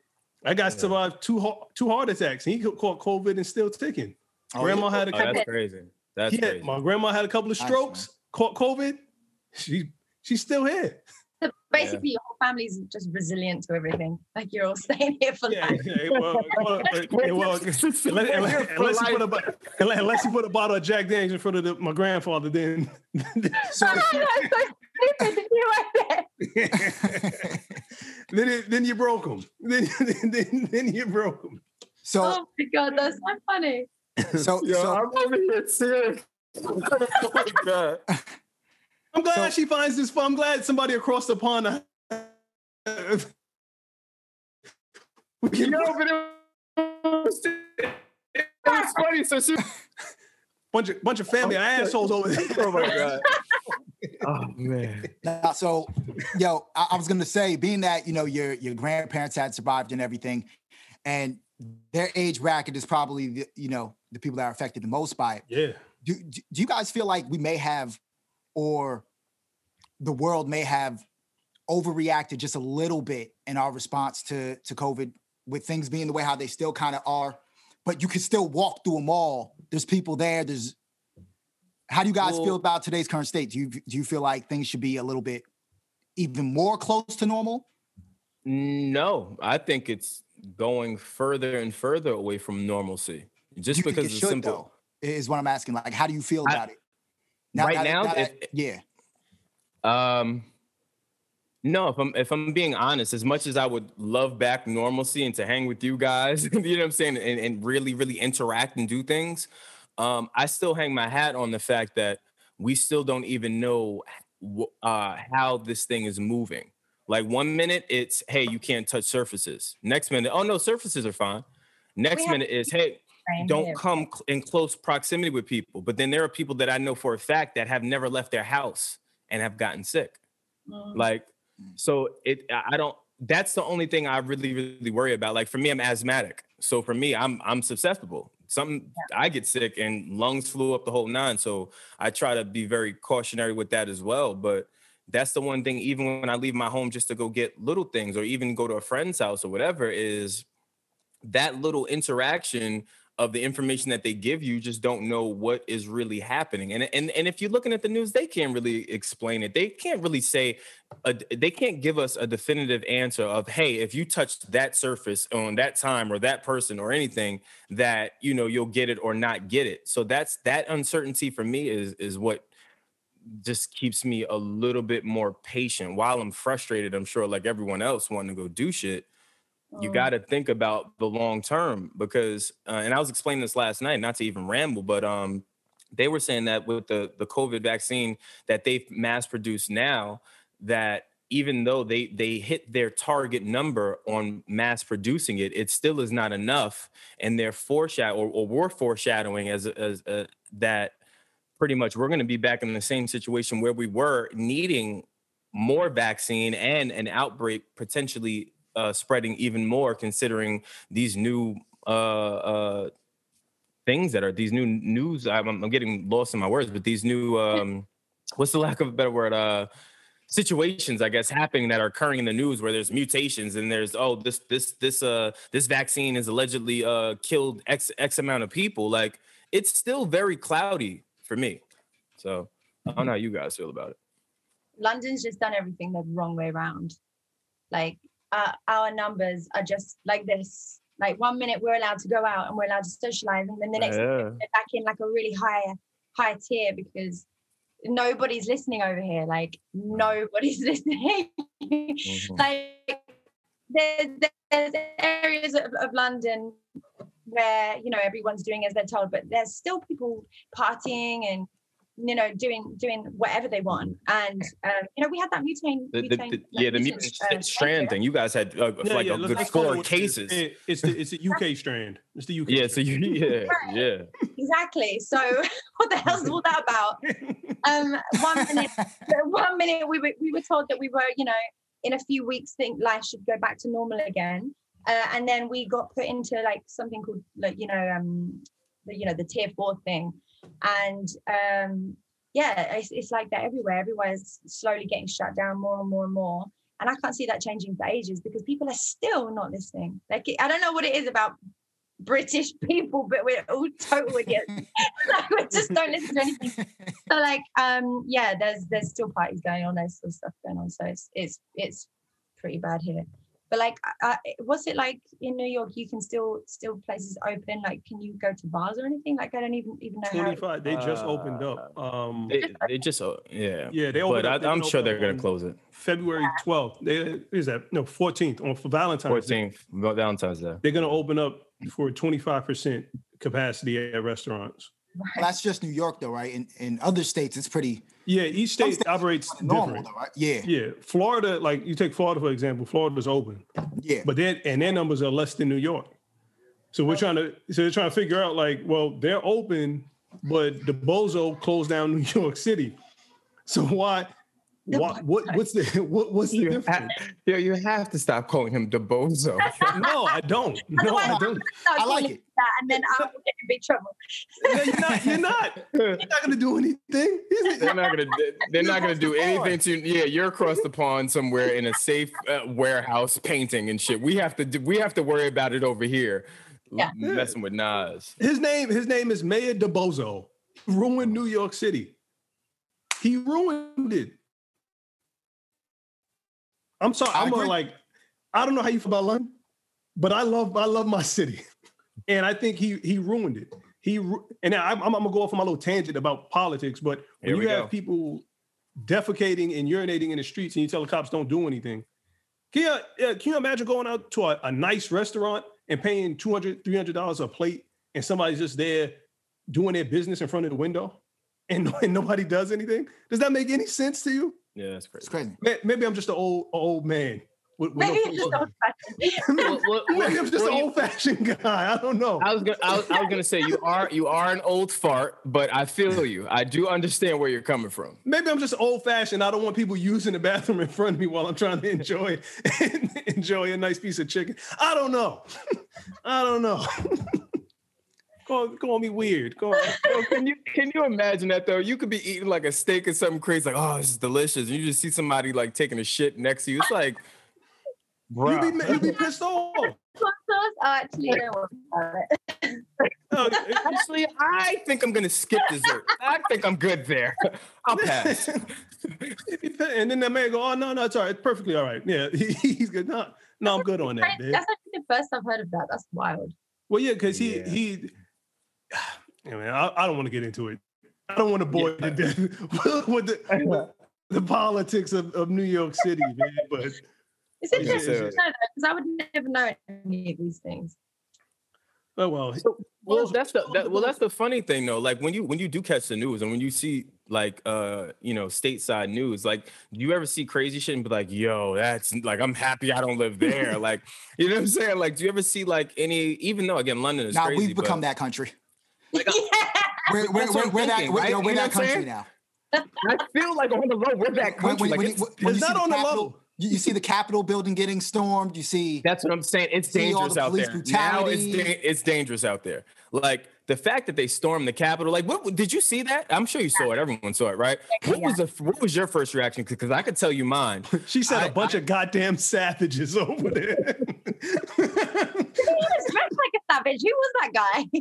I got survived two heart- two heart attacks. He caught COVID and still ticking. Oh, grandma had a oh, couple. that's crazy. That's he had- crazy. my grandma had a couple of Nice, strokes. Caught COVID. She she's still here. So basically, your whole family's just resilient to everything. Like you're all staying here for Yeah, life. yeah, well, well, well, unless, unless, unless you put a unless, unless you put a bottle of Jack Daniels in front of the, my grandfather, then So, Oh, that's so stupid to do like that. then it, then you broke them. Then, then then you broke them. so, Oh my god, that's so funny. so, Yo, so, I'm over here serious. oh my god. I'm glad So- she finds this fun. I'm glad somebody across the pond. uh, we can- Yo, but it was, it was funny. So she. bunch of bunch of family assholes over there. Oh my god. Oh man. Now, so, yo, I, I was gonna say, being that you know your your grandparents had survived and everything, and their age bracket is probably the, you know the people that are affected the most by it. Yeah. Do do you guys feel like we may have, or the world may have overreacted just a little bit in our response to to COVID, with things being the way how they still kind of are, but you can still walk through them all. There's people there. There's how do you guys feel about today's current state? Do you do you feel like things should be a little bit even more close to normal? No, I think it's going further and further away from normalcy. Just you because it it's should, simple. though, is what I'm asking. Like, how do you feel I- about it? right that- now, that- yeah. Um, no, if I'm if I'm being honest, as much as I would love back normalcy and to hang with you guys, you know what I'm saying, and, and really really interact and do things, um, I still hang my hat on the fact that we still don't even know uh, how this thing is moving. Like one minute it's hey you can't touch surfaces. Next minute oh no surfaces are fine. Next have- minute is hey don't here. come cl- in close proximity with people. But then there are people that I know for a fact that have never left their house and have gotten sick. Mm. Like, so it, I I don't, that's the only thing I really, really worry about. Like for me, I'm asthmatic. So for me, I'm, I'm susceptible. Something I get sick and lungs flew up the whole nine. So I try to be very cautionary with that as well. But that's the one thing, even when I leave my home just to go get little things or even go to a friend's house or whatever, is that little interaction of the information that they give you just don't know what is really happening. And and and if you're looking at the news they can't really explain it. They can't really say a, they can't give us a definitive answer of hey if you touched that surface on that time or that person or anything that you know you'll get it or not get it. So that's that uncertainty for me is is what just keeps me a little bit more patient. While i'm frustrated i'm sure like everyone else wanting to go do shit you Mm. got to think about the long term because uh, and i was explaining this last night not to even ramble but um they were saying that with the the covid vaccine that they've mass produced now that even though they they hit their target number on mass producing it it still is not enough and they're foreshadow or, or we're foreshadowing as as uh, that pretty much we're going to be back in the same situation where we were needing more vaccine and an outbreak potentially uh, spreading even more, considering these new uh, uh, things that are these new news. I'm, I'm getting lost in my words, but these new um, what's the lack of a better word? Uh, situations, I guess, happening that are occurring in the news where there's mutations and there's oh this this this uh this vaccine has allegedly uh killed x x amount of people. Like it's still very cloudy for me. So I don't know how you guys feel about it. London's just done everything the wrong way around. Like uh, our numbers are just like this. Like one minute we're allowed to go out and we're allowed to socialize, and then the next minute Yeah. they're back in like a really high high tier because nobody's listening over here. Like nobody's listening. Mhm. like there's, there's areas of, of London where you know everyone's doing as they're told, but there's still people partying and you know, doing doing whatever they want. And um, you know, we had that mutant. The, the, the, like, yeah, the mutant, mutant uh, strand thing. You guys had uh, Yeah, like yeah, a good let's call it four what it is. cases. It- It's the it's the UK strand. It's the UK. Yeah, so you yeah yeah. Exactly. So what the hell's all that about? Um, one minute, one minute we were we were told that we were, you know, in a few weeks think life should go back to normal again, uh, and then we got put into like something called like you know um, the you know the tier four thing, and um, yeah, it's, it's like that everywhere. Everywhere is slowly getting shut down more and more and more. And I can't see that changing for ages because people are still not listening. Like I don't know what it is about British people, but we're all total idiots. like, we just don't listen to anything. So like, um, yeah, there's there's still parties going on, there's still stuff going on. So it's it's it's pretty bad here. But like, uh, what's it like in New York? You can still still places open. Like, can you go to bars or anything? Like, I don't even even know how. Twenty five. They just opened up. Um, They, they just uh, yeah. yeah, they But opened I, up. they I'm opened sure they're gonna close it. February twelfth. They is that no fourteenth on for Valentine's. Day. 14th Valentine's Day. They're gonna open up for twenty five percent capacity at restaurants. Well, that's just New York, though, right? In in other states, it's pretty Yeah, each state operates normal, different. though, right? Yeah, Yeah, Florida, like you take Florida for example. Florida's open, yeah. but then and their numbers are less than New York. So we're trying to so they're trying to figure out like, well, they're open, but the bozo closed down New York City. So why? The What, what what's the what, what's the You ha- difference? yo, you have to stop calling him the bozo. No, I don't. No, I don't. I like it. That, and then I will get in big trouble. No, you're not. You're not. You're not gonna do anything. they're not gonna. They're not gonna do anything to. Yeah, you're across the pond somewhere in a safe uh, warehouse painting and shit. We have to. do- We have to worry about it over here. Yeah. messing with Nas. His name. His name is Mayor DeBozo. Ruined New York City. He ruined it. I'm sorry. I'm a, agree. like. I don't know how you feel about London, but I love. I love my city, and I think he he ruined it. He and I'm, I'm gonna go off on my little tangent about politics, but when you go. have people defecating and urinating in the streets and you tell the cops don't do anything, can you, can you imagine going out to a, a nice restaurant and paying 200 $300 a plate and somebody's just there doing their business in front of the window and, and nobody does anything? Does that make any sense to you? Yeah, that's crazy. It's crazy. crazy. May- Maybe I'm just an old old man. With, with Maybe face it's just old-fashioned. Well, well, Maybe I'm just well, an you- old fashioned guy. I don't know. I was gonna, I was, I was gonna say you are, you are an old fart, but I feel you. I do understand where you're coming from. Maybe I'm just old fashioned. I don't want people using the bathroom in front of me while I'm trying to enjoy enjoy a nice piece of chicken. I don't know. I don't know. Call, call me weird. Call, can you can you imagine that though? You could be eating like a steak or something crazy, like oh, this is delicious. And you just see somebody like taking a shit next to you. It's like, you bro, be you be pissed off. Hot? Actually, I don't want it. No, actually, I think I'm gonna skip dessert. I think I'm good there. I'll pass. If you pay- and then that man go, oh no, no, it's all right, it's perfectly all right. Yeah, he, he's good. No, no, I'm good on that. Dude. That's actually the first I've heard of that. That's wild. Well, yeah, because he Yeah. he. Yeah, man, I, I don't want to get into it. I don't want to bore you to death with the with the politics of, of New York City, man. But It's Yeah, interesting yeah. because I would never know any of these things. oh well, Well, that's the that, well, that's the funny thing though. Like when you when you do catch the news and when you see like uh you know stateside news, like do you ever see crazy shit and be like, yo, that's like I'm happy I don't live there. like you know what I'm saying? Like, do you ever see like any? Even though again, London is Now crazy. we've become but, that country. Like, yeah. We're, we're, we're, I'm we're that, thinking, we're, you know, right? we're that country saying? now. I feel like on the low, we're that When, country. when, like, when, it's- when, when it's not the on the Capitol, level. you, you see the Capitol building getting stormed. You see That's what I'm saying. It's dangerous the out police there. Now it's, da- it's dangerous out there. Like the fact that they stormed the Capitol. Like, what did you see that? I'm sure you saw it. Everyone saw it, right? What was the what was your first reaction? Because I could tell you mine. she said a I- bunch of goddamn savages over there. He was dressed like a savage. Who was that guy?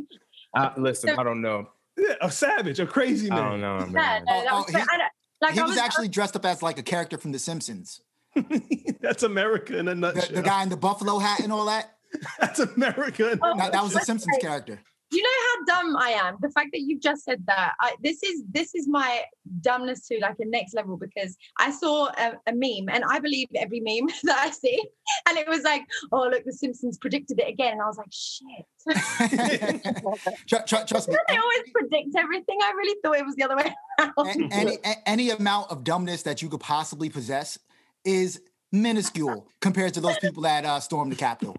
Uh, listen, I don't know. yeah, a savage, a crazy I man. don't know. Yeah, no, that Oh, was, oh, he- I don't, like he was was actually dressed up as like a character from The Simpsons. That's America in a The, nutshell. the guy in the buffalo hat and all that. That's America. In a That, that was the Simpsons character. You know how dumb I am? The fact that you've just said that, I, this is this is my dumbness to like a next level because I saw a, a, meme and I believe every meme that I see, and it was like, oh look, The Simpsons predicted it again, and I was like, shit. trust, trust, trust me. They always predict everything. I really thought it was the other way around. Any any amount of dumbness that you could possibly possess is minuscule compared to those people that uh, stormed the Capitol.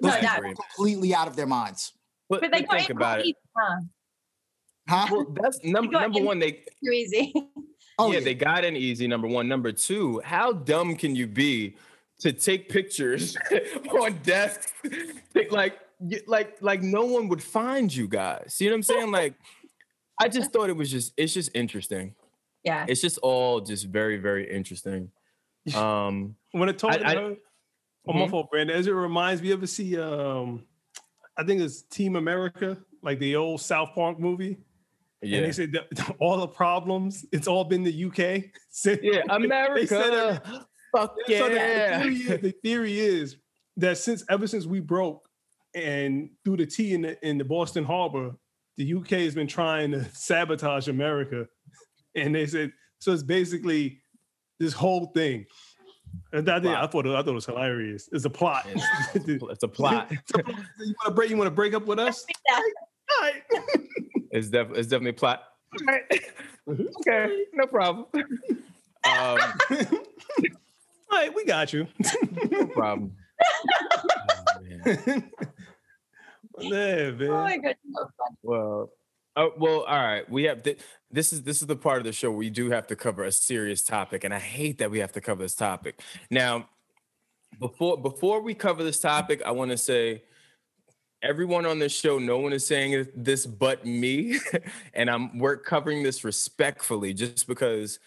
Those no, people completely out of their minds. But, but they got think about it. Huh? huh? Well, that's number number one. They too easy. oh yeah, yeah, they got in easy. Number one. Number two. How dumb can you be to take pictures on desks? like like like no one would find you guys. You know what I'm saying? Like I just thought it was just it's just interesting. Yeah. It's just all just very very interesting. Um when it told I, I, her, oh, my mm-hmm. fault, Brandon. As it reminds me, you ever see um I think it's Team America, like the old South Park movie. Yeah. And they said all the problems, it's all been the UK. yeah, America. Fuck yeah. So the, theory is, the theory is that since ever since we broke and through the tea in the, in the Boston Harbor, the UK has been trying to sabotage America. And they said, so it's basically this whole thing. And I, I thought it, I thought it was hilarious. It's a plot. It's, it's a plot. it's a. You want to break? You want to break up with us? All right. it's, def- it's definitely a plot. All right. okay, no problem. Um, All right, we got you. no problem. Oh, man. yeah, man. Oh my goodness. Well, Oh, well, all right. We have th- this is this is the part of the show where we do have to cover a serious topic, and I hate that we have to cover this topic. Now, before before we cover this topic, I want to say everyone on this show, no one is saying this but me, and I'm we're covering this respectfully, just because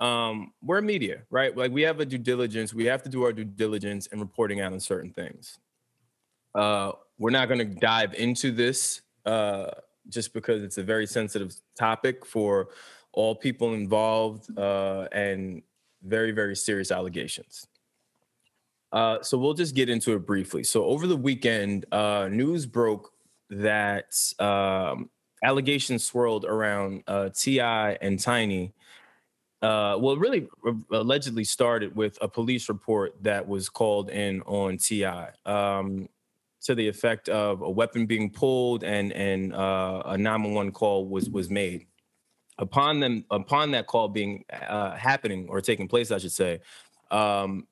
um, we're media, right? Like we have a due diligence, we have to do our due diligence in reporting out on certain things. Uh, we're not going to dive into this. Uh, just because it's a very sensitive topic for all people involved uh, and very, very serious allegations. Uh, so we'll just get into it briefly. So over the weekend, uh, news broke that um, allegations swirled around uh, T.I. and Tiny. Uh, well, really allegedly started with a police report that was called in on T.I. Um, to the effect of a weapon being pulled and and uh, a 911 call was was made. Upon them, upon that call being uh, happening or taking place, I should say, um,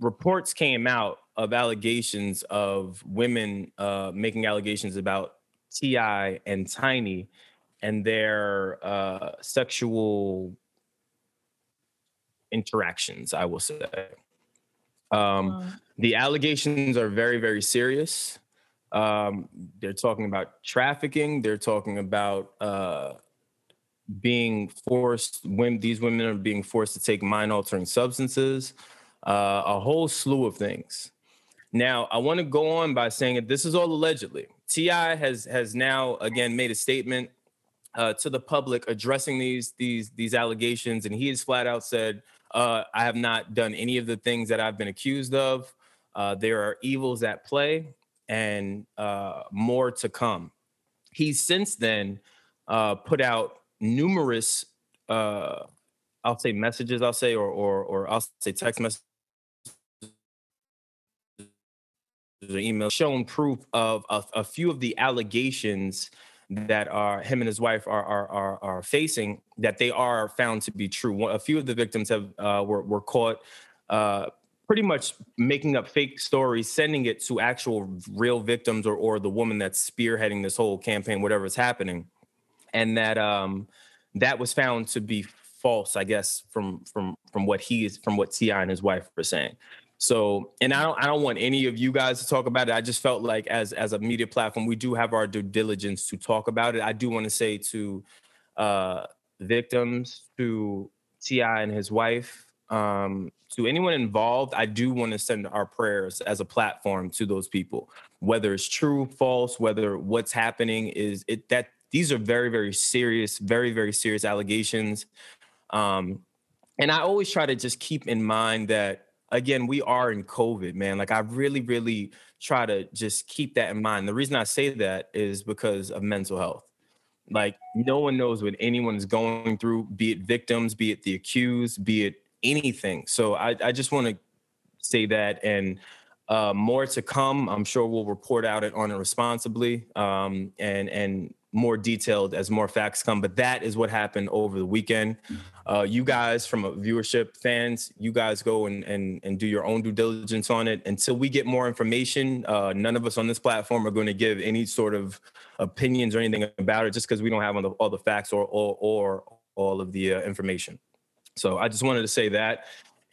reports came out of allegations of women uh, making allegations about T.I. and Tiny and their uh, sexual interactions. I will say. Um, the allegations are very, very serious. Um, they're talking about trafficking. They're talking about uh, being forced. When these women are being forced to take mind-altering substances, uh, a whole slew of things. Now, I want to go on by saying that this is all allegedly. T.I. has has now again made a statement uh, to the public addressing these these these allegations, and he has flat out said, uh, "I have not done any of the things that I've been accused of. Uh, there are evils at play, and uh, more to come." He's since then uh, put out numerous, uh, I'll say messages, I'll say, or or or I'll say text messages or email shown proof of a, a few of the allegations that are him and his wife are are are, are facing that they are found to be true. A few of the victims have uh, were were caught. Uh, pretty much making up fake stories, sending it to actual real victims or or the woman that's spearheading this whole campaign, whatever is happening, and that um that was found to be false, I guess, from from from what he is from what T.I. and his wife were saying. So, and I don't, I don't want any of you guys to talk about it. I just felt like as as a media platform, we do have our due diligence to talk about it. I do want to say to uh, victims, to T.I. and his wife, um, to anyone involved, I do want to send our prayers as a platform to those people, whether it's true, false, whether what's happening is it that these are very, very serious, very, very serious allegations. Um, and I always try to just keep in mind that again, we are in COVID, man. Like I really, really try to just keep that in mind. The reason I say that is because of mental health. Like no one knows what anyone's going through, be it victims, be it the accused, be it anything. So I, I just want to say that and uh, more to come. I'm sure we'll report out it on it responsibly um, and and more detailed as more facts come. But that is what happened over the weekend. Uh, you guys, from a viewership fans, you guys go and and and do your own due diligence on it. Until we get more information, uh, none of us on this platform are going to give any sort of opinions or anything about it, just because we don't have all the, all the facts or or, or all of the uh, information. So I just wanted to say that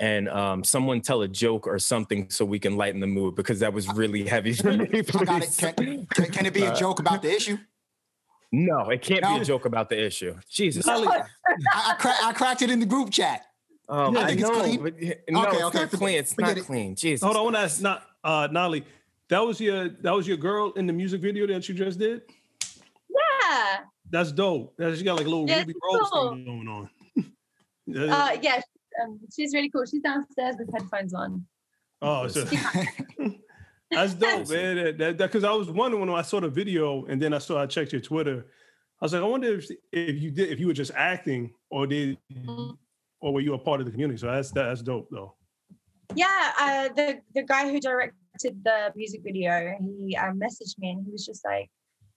and um, someone tell a joke or something so we can lighten the mood because that was really heavy for me. I got it. Can, can, can it be a joke about the issue? No, it can't No? be a joke about the issue. Jesus. I, I, cra- I cracked it in the group chat. Um, You I think it's clean? but no, Okay, it's okay, not forget- clean. It's not it. clean. Jesus. Hold on, I want to ask not uh NAHLI. That was your that was your girl in the music video that you just did? Yeah. That's dope. That's you got like a little Yeah, Ruby it's Rose cool. thing going on. Uh, yeah. Um, she's really cool. She's downstairs with headphones on. oh, so that's dope, man. That because I was wondering when I saw the video and then I saw I checked your Twitter. I was like, I wonder if if you did if you were just acting or did Mhm. or were you a part of the community? So that's that's dope though. Yeah, uh, the the guy who directed the music video, he uh, messaged me and he was just like,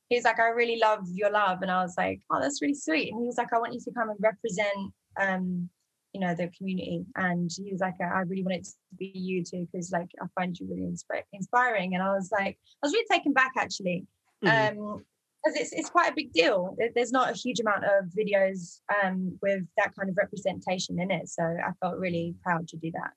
he's like, I really love your love, and I was like, oh, that's really sweet. And he was like, I want you to come and represent, um, you know, the community. And he was like, I really want it to be you too, because like I find you really inspi- inspiring. And I was like, I was really taken back actually, Mhm. um, because it's it's quite a big deal. There's not a huge amount of videos um with that kind of representation in it, so I felt really proud to do that.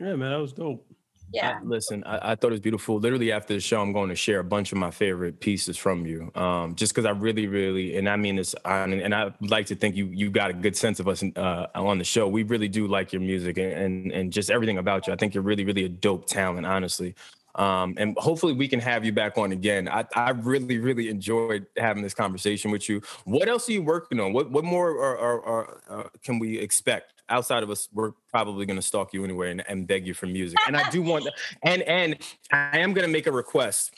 yeah, man, that was dope. Yeah. I- listen, I, I thought it was beautiful. Literally after the show, I'm going to share a bunch of my favorite pieces from you, um, just because I really, really, and I mean this, on, and I'd like to think you you got a good sense of us uh, on the show. We really do like your music and, and and just everything about you. I think you're really, really a dope talent, honestly. Um, and hopefully we can have you back on again. I, I really, really enjoyed having this conversation with you. What else are you working on? What what more are, are, are, uh, can we expect outside of us? We're probably going to stalk you anywhere and, and beg you for music. And I do want, and and I am going to make a request.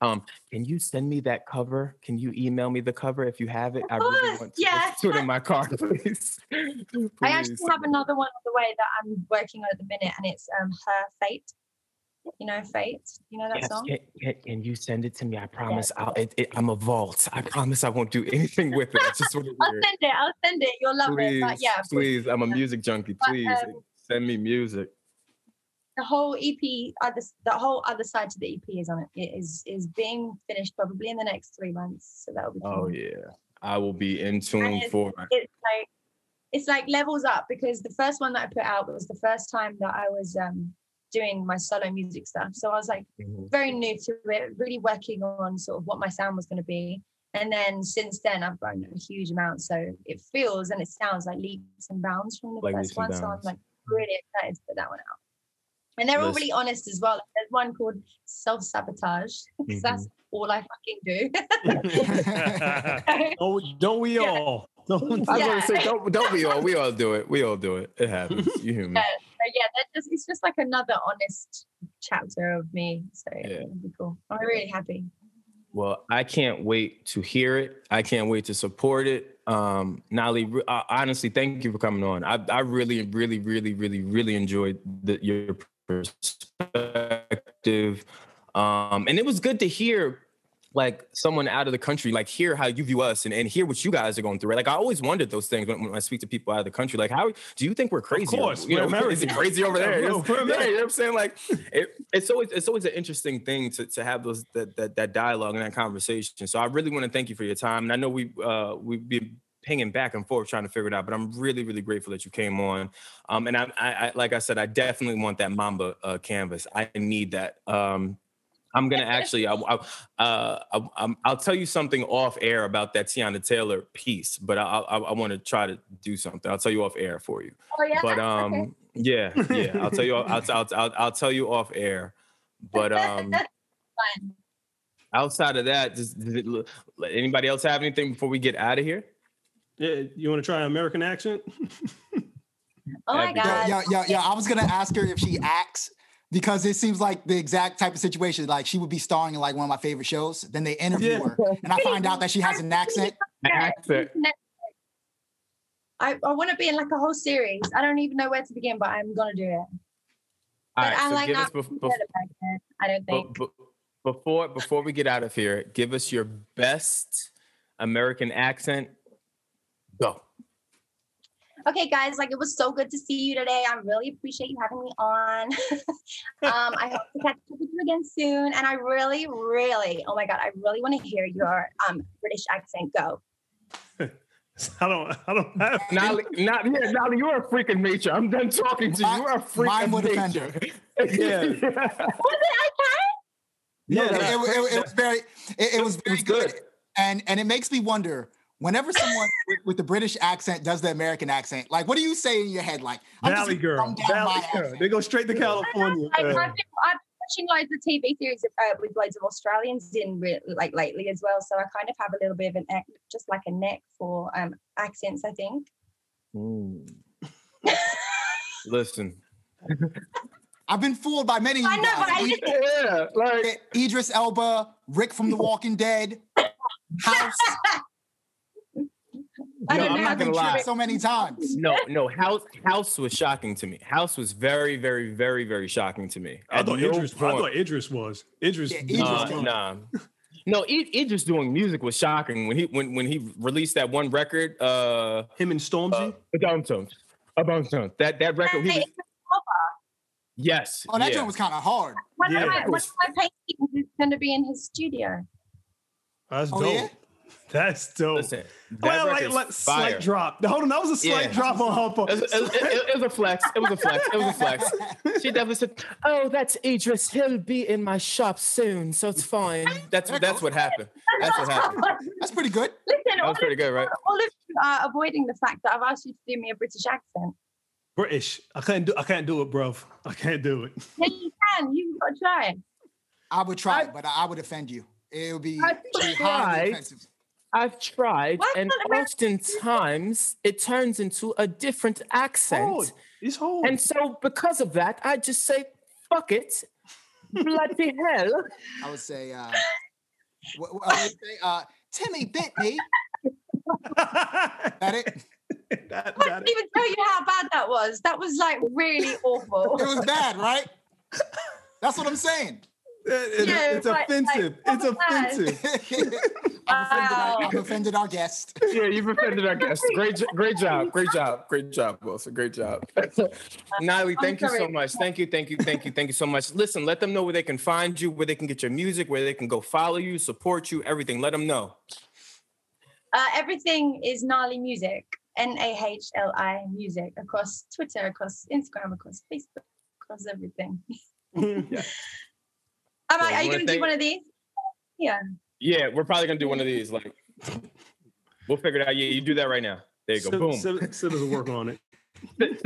Um, can you send me that cover? Can you email me the cover if you have it? I really want to yeah. put it in my car, please. I actually have another one on the way that I'm working on at the minute, and it's um her fate. You know, fate. You know that Yes, song. can, can, you send it to me? I promise. I'll. It, it, I'm a vault. I promise I won't do anything with it. I just want to I'll send it. I'll send it. You'll love Please, it. But yeah, please. I'm a music junkie. But, Please um, send me music. the whole EP, other the whole other side to the EP is on it. It is is being finished probably in the next three months. So that'll be. Oh yeah, I will be in tune it's- for. it's like it's like levels up because the first one that I put out was the first time that I was um doing my solo music stuff. So I was like Mhm. very new to it, really working on sort of what my sound was going to be. And then since then, I've grown a huge amount. So it feels and it sounds like leaps and bounds from the Like first and one. So I'm like really excited to put that one out. And they're all really honest as well. There's one called Self Sabotage because that's Mm-hmm. all I fucking do. don't, don't we Yeah. all? Don't, I was gonna say, don't, don't we all? We all do it. We all do it. It happens. You human. Yeah. So yeah, that just it's just like another honest chapter of me. So Yeah. be cool. I'm really happy. Well, I can't wait to hear it. I can't wait to support it. Um, NAHLI, re- uh, honestly, thank you for coming on. I, I really, really, really, really, really enjoyed the, your perspective. Um, and it was good to hear like someone out of the country, like hear how you view us and, and hear what you guys are going through. Right? Like I always wondered those things when, when I speak to people out of the country. Like, how do you think we're crazy? Of course, you know, is it crazy over there? Yeah, yeah, you know what I'm saying? Like, it, it's always it's always an interesting thing to, to have those that, that that dialogue and that conversation. So I really want to thank you for your time. And I know we uh we've been pinging back and forth trying to figure it out, but I'm really really grateful that you came on. Um, and I, I, I like I said, I definitely want that Mamba uh, canvas. I need that. Um, I'm gonna actually, I, I, uh, I, I'm- I'll tell you something off air about that Teyana Taylor piece, but I, I, I want to try to do something. I'll tell you off air for you. Oh yeah. But um, Okay. yeah, yeah, I'll tell you. I'll, I'll, I'll, I'll tell you off air. But um, outside of that, does, does it, look- anybody else have anything before we get out of here? yeah, you want to try an American accent? Oh my god. Yeah, yeah, yo, yo, I was gonna ask her if she acts because it seems like the exact type of situation. Like she would be starring in like one of my favorite shows. Then they interview Yeah. her, and I find out that she has an accent. An Accent. I, I want to be in like a whole series. I don't even know where to begin, but I'm gonna do it. All But right, I so like give us not bef- bef- better. I don't But, think. but before before we get out of here, give us your best American accent. Go. Okay, guys, like it was so good to see you today. I really appreciate you having me on. um, I hope to catch up with you again soon. And I really, really, oh my god, I really want to hear your um British accent go. I don't. I don't have. NAHLI, not yeah, NAHLI, you're a freaking nature. I'm done talking to you. You're a freaking mine would nature. Yeah. Was it okay? Yeah, It, it- it- it was very, it, it was very was good. good. and and it makes me wonder. Whenever someone with, with the British accent does the American accent, like what do you say in your head? Like I'm Valley gonna girl. Valley girl. They go straight to California. Like, I've, man. been, I've been watching loads of TV series uh, with loads of Australians in re- like lately as well. So I kind of have a little bit of an neck, just like a neck for um accents. I think. Mm. Listen. I've been fooled by many I know, but I guys. just- Yeah, like Idris Elba, Rick from The Walking Dead, House. I No, don't I'm not gonna lie. so many times. no, no. House House was shocking to me. House was very, very, very, very shocking to me. I At thought no Idris. I thought Idris was. Idris. Yeah, Idris Nah, nah. No, it, it doing music was shocking when he when when he released that one record. Uh, Him and Stormzy. a downtones, a downtones. That that record. He was, yes. Oh, that yeah. joint was kind of hard. One Yeah. of my, one of my paintings is going to be in his studio. That's Oh, dope. yeah? That's dope. Listen, that well, like, record's like fire. slight drop. Hold on, that was a slight Yeah. drop on her part. It was, it, it- it was a flex. It was a flex. It was a flex. She definitely said, "Oh, that's Idris. He'll be in my shop soon, so it's fine." That's that's what happened. That's what happened. That's pretty good. Listen, That all was pretty of, good, right? all of you are avoiding the fact that I've asked you to do me a British accent. British. I can't do. I can't do it, bro. I can't do it. Yeah, you can. You've got to try. I would try I- but I, I would offend you. It would be, I be highly offensive. I've tried, Why and oftentimes it turns into a different accent. Hard. It's hard. And so, because of that, I just say, "Fuck it, bloody hell." I would say, uh, what, what I would say, uh, Timmy bit me. That it? that, I that, can't even tell you how bad that was. That was like really awful. It was bad, right? That's what I'm saying. It- Yeah, it's but, like, offensive. it's what was offensive. I've, offended our, Wow. I've offended our guest. Yeah, you've offended our guest. Great, great job, great job, great job, Wilson. Great job. Natalie, I'm thank you so much. Thank you, thank you, thank you, thank you so much. Listen, let them know where they can find you, where they can get your music, where they can go follow you, support you, everything. Let them know. Uh, everything is NAHLI music. N A H L I music across Twitter, across Instagram, across Facebook, across everything. Yeah. Am So I, are you going to do one of these? Yeah. Yeah, we're probably gonna do one of these. Like, we'll figure it out. Yeah, you do that right now. There you go. Civ- Boom. Civ- Civ is working on it.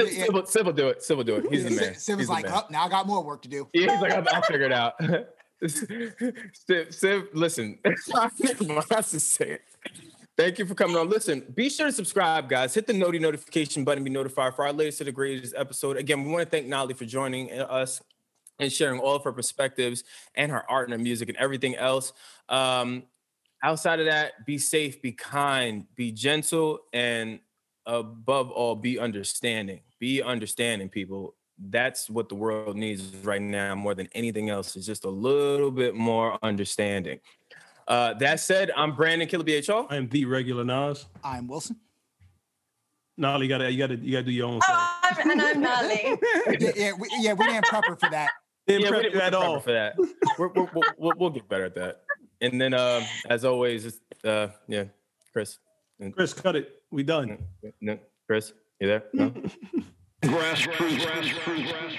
Civil, Civil do it. Civil do it. He's the man. Sim He's like, man. oh, now I got more work to do. Yeah, he's like, I'll, I'll figure it out. Civ, Civ, listen, I have to say it. Thank you for coming on. Listen, be sure to subscribe, guys. Hit the noti notification button, be notified for our latest to the greatest episode. Again, we want to thank NAHLI for joining uh, us and sharing all of her perspectives and her art and her music and everything else. Um, outside of that, be safe, be kind, be gentle, and above all, be understanding. Be understanding, people. That's what the world needs right now more than anything else is just a little bit more understanding. Uh, that said, I'm Brandon Killer BHO. I am the regular Nas. I'm Wilson. NAHLI, you gotta, you gotta, you gotta do your own thing. Oh, I'm, and I'm NAHLI. Yeah, yeah, we, yeah, we didn't prep for that. Didn't Yeah, we prep didn't- you we at all. for that. We're, we're, we'll, we'll, we'll get better at that. And then, um, as always, it's, uh, yeah, Chris. And, Chris, cut it. We done. no, Chris, you there? No? Grassroots. Grassroots.